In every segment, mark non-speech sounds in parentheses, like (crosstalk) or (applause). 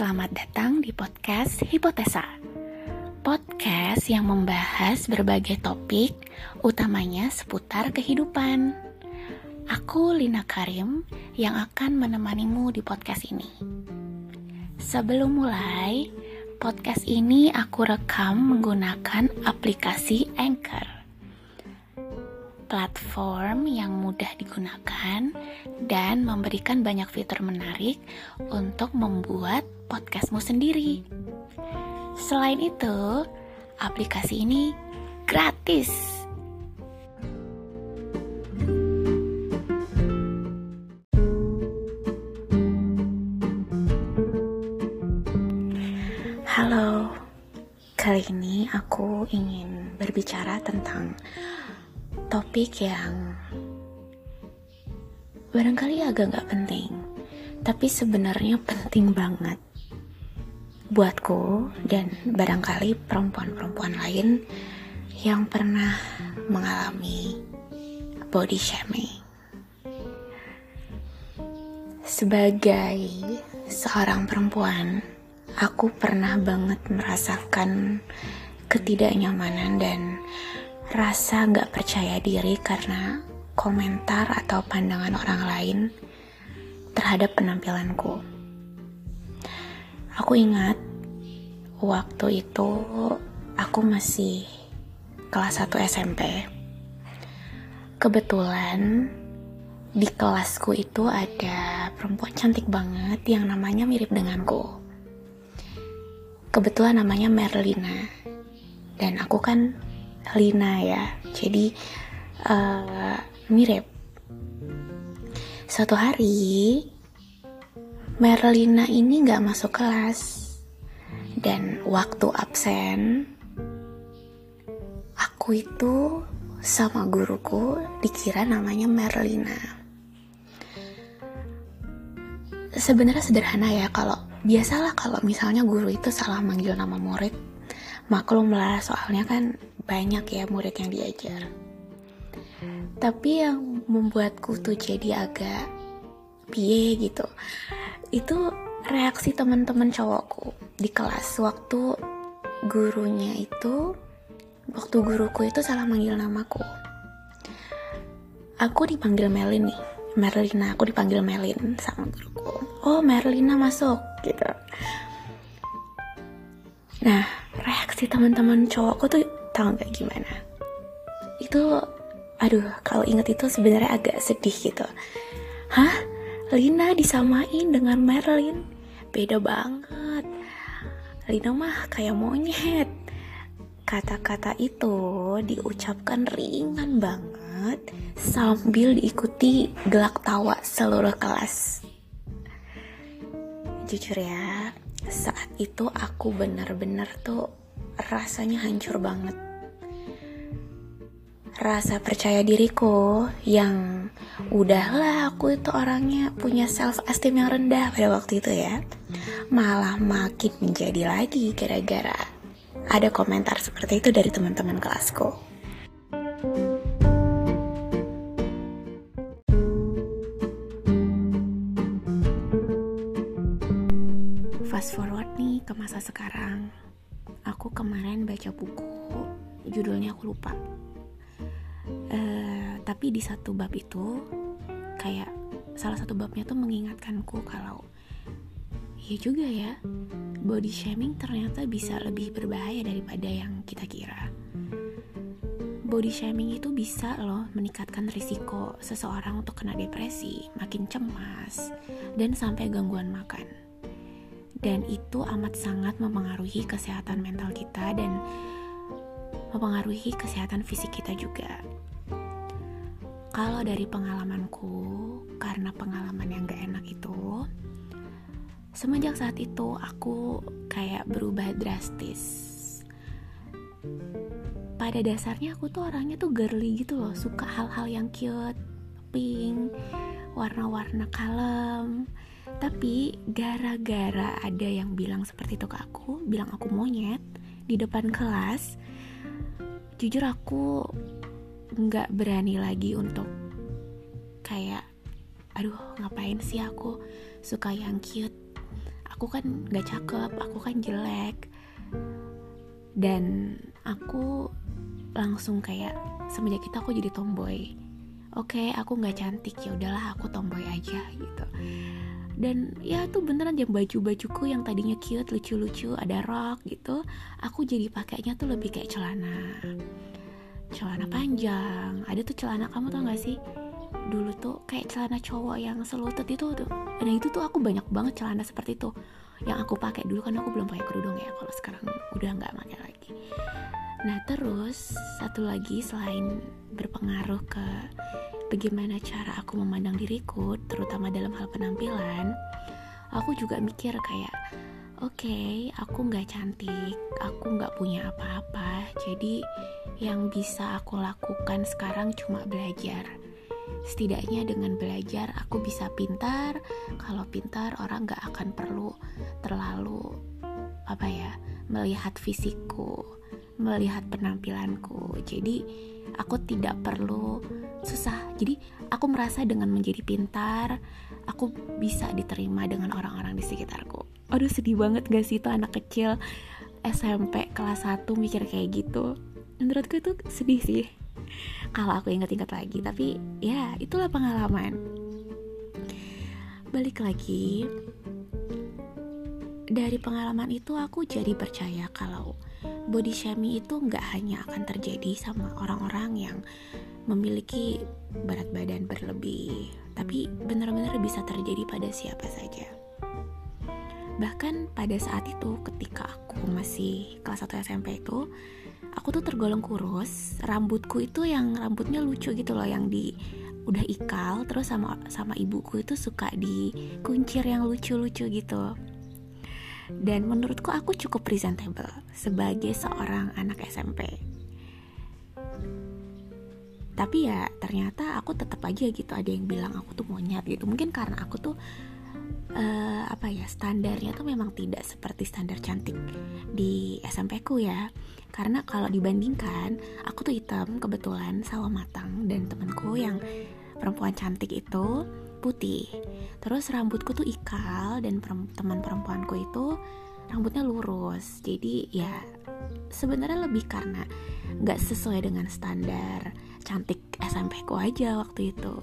Selamat datang di podcast Hipotesa. Podcast yang membahas berbagai topik, utamanya seputar kehidupan. Aku Lina Karim yang akan menemanimu di podcast ini. Sebelum mulai, podcast ini aku rekam menggunakan aplikasi platform yang mudah digunakan dan memberikan banyak fitur menarik untuk membuat podcastmu sendiri. Selain itu, aplikasi ini gratis. Halo, kali ini aku ingin berbicara tentang topik yang barangkali agak nggak penting, tapi sebenarnya penting banget buatku dan barangkali perempuan-perempuan lain yang pernah mengalami body shaming. Sebagai seorang perempuan, aku pernah banget merasakan ketidaknyamanan dan rasa gak percaya diri karena komentar atau pandangan orang lain terhadap penampilanku. Aku ingat waktu itu aku masih kelas 1 SMP. Kebetulan di kelasku itu ada perempuan cantik banget yang namanya mirip denganku. Kebetulan namanya Merlina. Dan aku kan Lina ya. Jadi uh, mirip. Suatu hari Merlina ini nggak masuk kelas. Dan waktu absen aku itu sama guruku dikira namanya Merlina. Sebenarnya sederhana ya kalau biasalah kalau misalnya guru itu salah manggil nama murid maklum lah soalnya kan banyak ya murid yang diajar. Tapi yang membuatku tuh jadi agak piye gitu itu reaksi teman-teman cowokku di kelas. Waktu gurunya itu waktu guruku itu salah manggil namaku. Aku dipanggil Melin nih Merlina aku dipanggil Melin sama guruku. Oh Merlina masuk gitu. Nah reaksi teman-teman cowokku tuh tahu nggak gimana. Itu aduh kalau inget itu sebenarnya agak sedih gitu. Hah? Lina disamain dengan Merlin beda banget. Lina mah kayak monyet. Kata-kata itu diucapkan ringan banget sambil diikuti gelak tawa seluruh kelas. Jujur ya saat itu aku benar-benar tuh rasanya hancur banget. Rasa percaya diriku yang udahlah aku itu orangnya punya self esteem yang rendah pada waktu itu ya. Malah makin menjadi lagi gara-gara ada komentar seperti itu dari teman-teman kelasku. Di satu bab itu, kayak salah satu babnya tuh mengingatkanku kalau ya juga ya, body shaming ternyata bisa lebih berbahaya daripada yang kita kira. Body shaming itu bisa loh meningkatkan risiko seseorang untuk kena depresi, makin cemas, dan sampai gangguan makan dan itu amat sangat mempengaruhi kesehatan mental kita dan mempengaruhi kesehatan fisik kita juga. Kalau dari pengalamanku, karena pengalaman yang gak enak itu, semenjak saat itu aku kayak berubah drastis. Pada dasarnya aku tuh orangnya tuh girly gitu loh, suka hal-hal yang cute, pink, warna-warna kalem, tapi gara-gara ada yang bilang seperti itu ke aku, bilang aku monyet di depan kelas, jujur aku nggak berani lagi untuk kayak, aduh ngapain sih aku? Suka yang cute, aku kan gak cakep aku kan jelek. Dan aku langsung kayak semenjak itu aku jadi tomboy. Oke okay, aku nggak cantik ya udahlah aku tomboy aja gitu. Dan ya tuh beneran jam baju bajuku yang tadinya cute lucu-lucu ada rok gitu aku jadi pakainya tuh lebih kayak celana celana panjang. Ada tuh celana kamu tau gak sih? Dulu tuh kayak celana cowok yang selutut itu tuh. Nah itu tuh aku banyak banget celana seperti itu. Yang aku pakai dulu kan aku belum pakai kerudung ya kalau sekarang udah nggak pakai lagi. Nah terus satu lagi selain berpengaruh ke bagaimana cara aku memandang diriku terutama dalam hal penampilan aku juga mikir kayak oke okay, aku nggak cantik aku nggak punya apa-apa. Jadi yang bisa aku lakukan sekarang cuma belajar. Setidaknya dengan belajar aku bisa pintar. Kalau pintar orang gak akan perlu terlalu apa ya melihat fisikku melihat penampilanku. Jadi aku tidak perlu susah. Jadi aku merasa dengan menjadi pintar aku bisa diterima dengan orang-orang di sekitarku. Aduh sedih banget gak sih? Itu anak kecil SMP kelas 1 mikir kayak gitu. Menurutku itu sedih sih. Kalau aku inget-inget lagi tapi ya itulah pengalaman. Balik lagi dari pengalaman itu aku jadi percaya kalau body shaming itu nggak hanya akan terjadi sama orang-orang yang memiliki berat badan berlebih tapi benar-benar bisa terjadi pada siapa saja. Bahkan pada saat itu ketika aku masih kelas 1 SMP itu aku tuh tergolong kurus rambutku itu yang rambutnya lucu gitu loh yang di udah ikal terus sama sama ibuku itu suka dikuncir yang lucu-lucu gitu dan menurutku aku cukup presentable sebagai seorang anak SMP tapi ya ternyata aku tetap aja gitu ada yang bilang aku tuh monyet gitu. Mungkin karena aku tuh uh, apa ya standarnya tuh memang tidak seperti standar cantik di SMP ku ya. Karena kalau dibandingkan aku tuh hitam kebetulan sawo matang dan temanku yang perempuan cantik itu putih. Terus rambutku tuh ikal dan teman perempuanku itu rambutnya lurus. Jadi ya sebenarnya lebih karena nggak sesuai dengan standar cantik SMP ku aja waktu itu.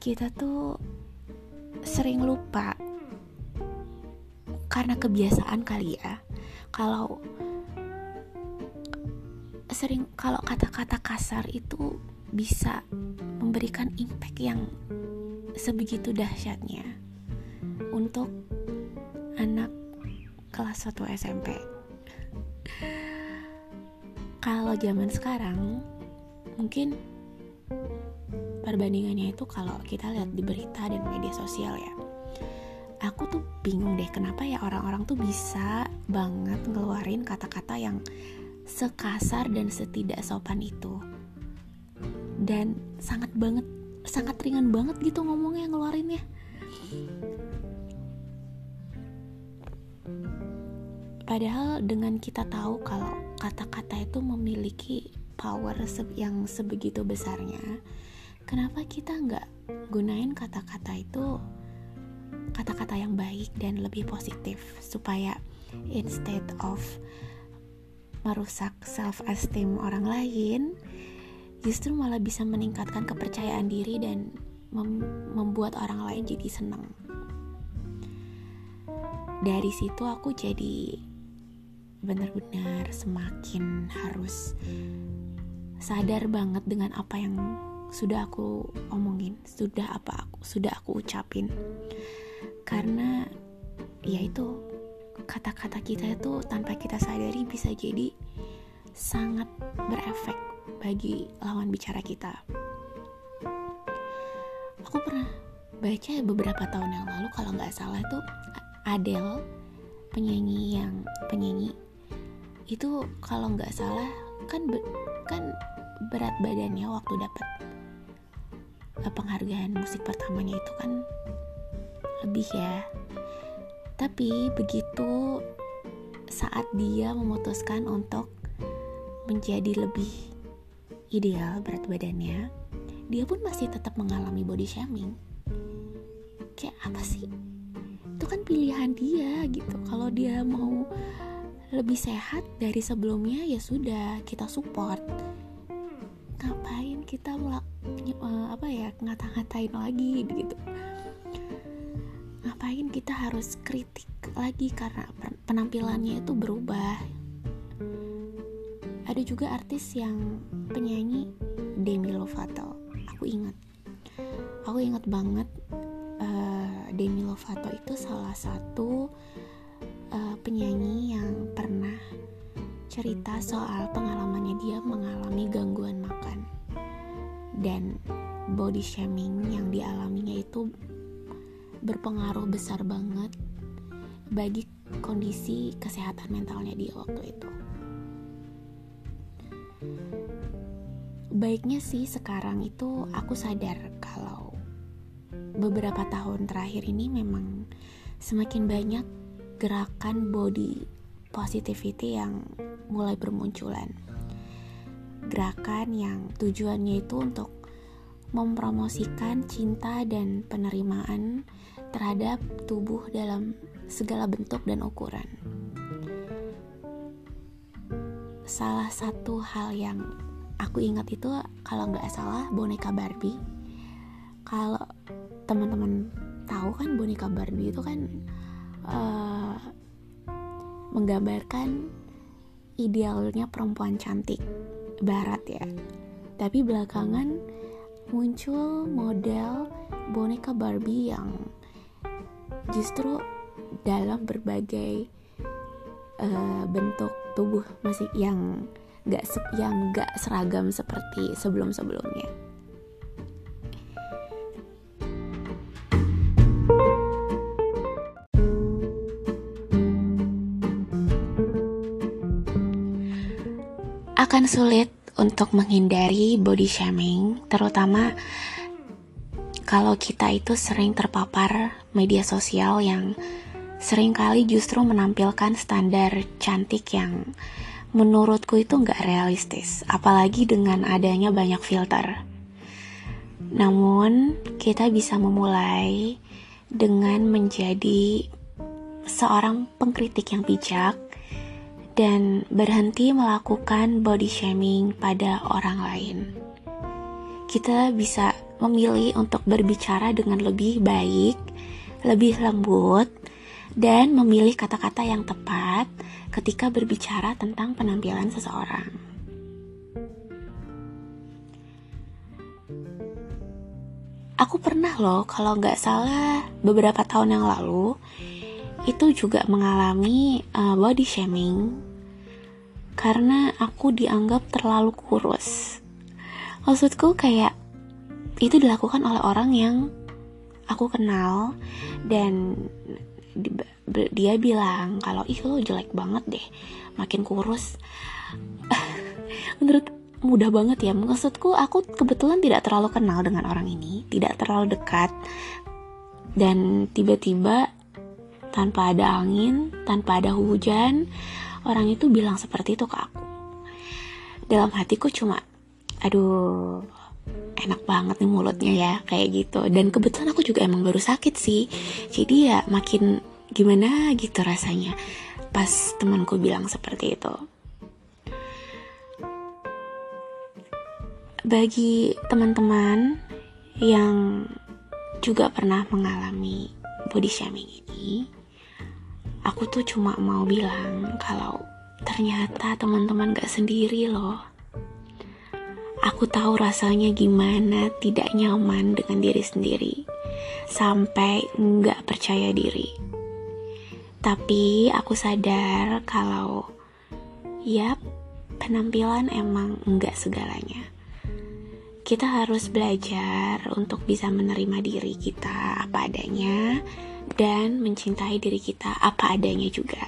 Kita tuh sering lupa karena kebiasaan kali ya kalau sering kalau kata-kata kasar itu bisa memberikan impact yang sebegitu dahsyatnya untuk anak kelas 1 SMP. Kalau zaman sekarang mungkin perbandingannya itu kalau kita lihat di berita dan media sosial ya aku tuh bingung deh kenapa ya orang-orang tuh bisa banget ngeluarin kata-kata yang sekasar dan setidak sopan itu. Dan sangat banget sangat ringan banget gitu ngomongnya ngeluarinnya. Padahal dengan kita tahu kalau kata-kata itu memiliki power yang sebegitu besarnya kenapa kita nggak gunain kata-kata itu kata-kata yang baik dan lebih positif supaya instead of merusak self esteem orang lain justru malah bisa meningkatkan kepercayaan diri dan mem membuat orang lain jadi senang. Dari situ aku jadi benar-benar semakin harus sadar banget dengan apa yang sudah aku omongin sudah apa aku sudah aku ucapin karena ya itu kata-kata kita itu tanpa kita sadari bisa jadi sangat berefek bagi lawan bicara kita. Aku pernah baca beberapa tahun yang lalu kalau nggak salah itu Adele penyanyi yang penyanyi itu kalau nggak salah kan kan berat badannya waktu dapat penghargaan musik pertamanya itu kan lebih ya tapi begitu saat dia memutuskan untuk menjadi lebih ideal berat badannya, dia pun masih tetap mengalami body shaming. Kayak apa sih? Itu kan pilihan dia gitu. Kalau dia mau lebih sehat dari sebelumnya ya sudah kita support. Ngapain kita melak uh, apa ya ngata-ngatain lagi gitu. Ngapain kita harus kritik lagi karena penampilannya itu berubah. Ada juga artis yang penyanyi Demi Lovato aku ingat. Aku ingat banget uh, Demi Lovato itu salah satu uh, penyanyi yang pernah cerita soal pengalamannya dia mengalami gangguan makan. Dan body shaming yang dialaminya itu berpengaruh besar banget bagi kondisi kesehatan mentalnya dia waktu itu. baiknya sih sekarang itu aku sadar kalau beberapa tahun terakhir ini memang semakin banyak gerakan body positivity yang mulai bermunculan. Gerakan yang tujuannya itu untuk mempromosikan cinta dan penerimaan terhadap tubuh dalam segala bentuk dan ukuran. Salah satu hal yang aku ingat itu kalau nggak salah boneka Barbie kalau teman-teman tahu kan boneka Barbie itu kan uh, menggambarkan idealnya perempuan cantik barat ya tapi belakangan muncul model boneka Barbie yang justru dalam berbagai uh, bentuk tubuh masih yang gak yang gak seragam seperti sebelum-sebelumnya. Akan sulit untuk menghindari body shaming, terutama kalau kita itu sering terpapar media sosial yang sering kali justru menampilkan standar cantik yang menurutku itu nggak realistis, apalagi dengan adanya banyak filter. Namun, kita bisa memulai dengan menjadi seorang pengkritik yang bijak dan berhenti melakukan body shaming pada orang lain. Kita bisa memilih untuk berbicara dengan lebih baik, lebih lembut, dan memilih kata-kata yang tepat ketika berbicara tentang penampilan seseorang. Aku pernah loh, kalau nggak salah beberapa tahun yang lalu itu juga mengalami uh, body shaming karena aku dianggap terlalu kurus. Maksudku kayak itu dilakukan oleh orang yang aku kenal dan dia bilang kalau ih lo jelek banget deh makin kurus. (laughs) Menurut mudah banget ya. Maksudku aku kebetulan tidak terlalu kenal dengan orang ini tidak terlalu dekat. Dan tiba-tiba tanpa ada angin tanpa ada hujan orang itu bilang seperti itu ke aku. Dalam hatiku cuma aduh enak banget nih mulutnya ya kayak gitu. Dan kebetulan aku juga emang baru sakit sih. Jadi ya makin gimana gitu rasanya. Pas temanku bilang seperti itu. Bagi teman-teman yang juga pernah mengalami body shaming ini aku tuh cuma mau bilang kalau ternyata teman-teman gak sendiri loh Aku tahu rasanya gimana tidak nyaman dengan diri sendiri, sampai nggak percaya diri. Tapi aku sadar kalau, ya penampilan emang nggak segalanya. Kita harus belajar untuk bisa menerima diri kita apa adanya dan mencintai diri kita apa adanya juga.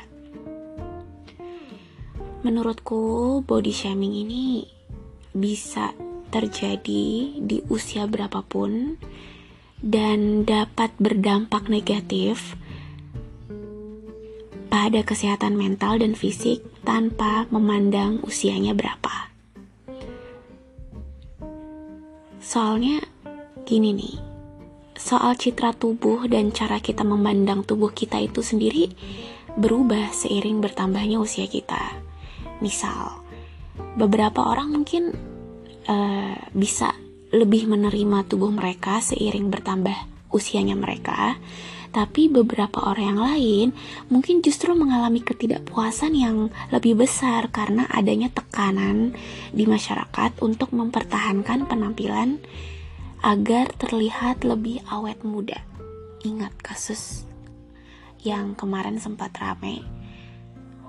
Menurutku, body shaming ini bisa terjadi di usia berapapun dan dapat berdampak negatif pada kesehatan mental dan fisik tanpa memandang usianya berapa. Soalnya gini nih, soal citra tubuh dan cara kita memandang tubuh kita itu sendiri berubah seiring bertambahnya usia kita. Misal, beberapa orang mungkin uh, bisa lebih menerima tubuh mereka seiring bertambah usianya mereka, tapi beberapa orang yang lain mungkin justru mengalami ketidakpuasan yang lebih besar karena adanya tekanan di masyarakat untuk mempertahankan penampilan agar terlihat lebih awet muda. Ingat kasus yang kemarin sempat rame.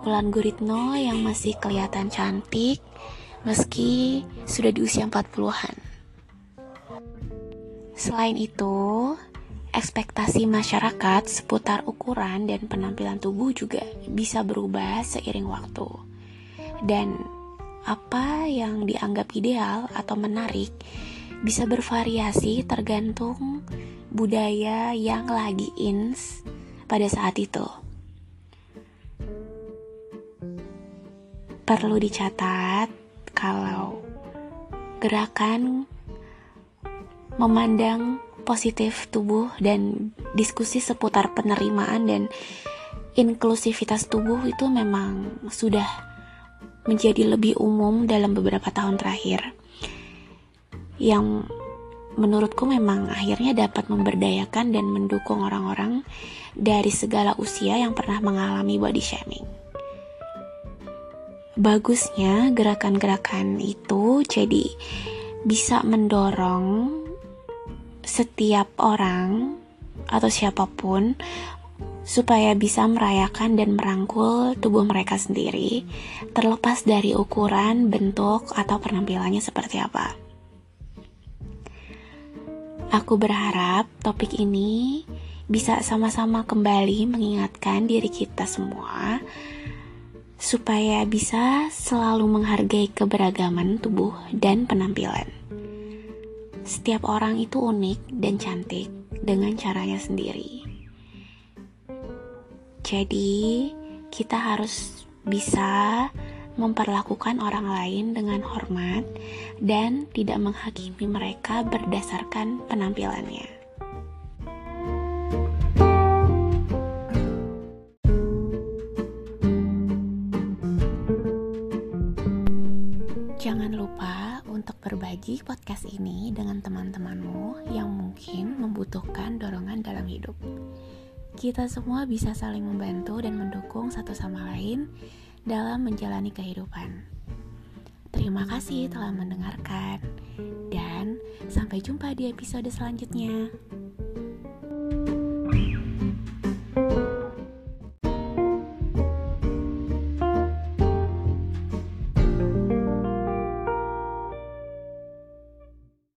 Wulan Guritno yang masih kelihatan cantik meski sudah di usia 40-an. Selain itu, ekspektasi masyarakat seputar ukuran dan penampilan tubuh juga bisa berubah seiring waktu. Dan apa yang dianggap ideal atau menarik bisa bervariasi tergantung budaya yang lagi ins pada saat itu. Perlu dicatat kalau gerakan memandang positif tubuh dan diskusi seputar penerimaan dan inklusivitas tubuh itu memang sudah menjadi lebih umum dalam beberapa tahun terakhir yang menurutku memang akhirnya dapat memberdayakan dan mendukung orang-orang dari segala usia yang pernah mengalami body shaming. Bagusnya gerakan-gerakan itu jadi bisa mendorong setiap orang atau siapa pun supaya bisa merayakan dan merangkul tubuh mereka sendiri, terlepas dari ukuran, bentuk, atau penampilannya seperti apa. Aku berharap topik ini bisa sama-sama kembali mengingatkan diri kita semua supaya bisa selalu menghargai keberagaman tubuh dan penampilan. Setiap orang itu unik dan cantik dengan caranya sendiri. Jadi, kita harus bisa memperlakukan orang lain dengan hormat dan tidak menghakimi mereka berdasarkan penampilannya. Jangan lupa untuk berbagi podcast ini dengan teman-temanmu yang mungkin membutuhkan dorongan dalam hidup. Kita semua bisa saling membantu dan mendukung satu sama lain dalam menjalani kehidupan. Terima kasih telah mendengarkan, dan sampai jumpa di episode selanjutnya.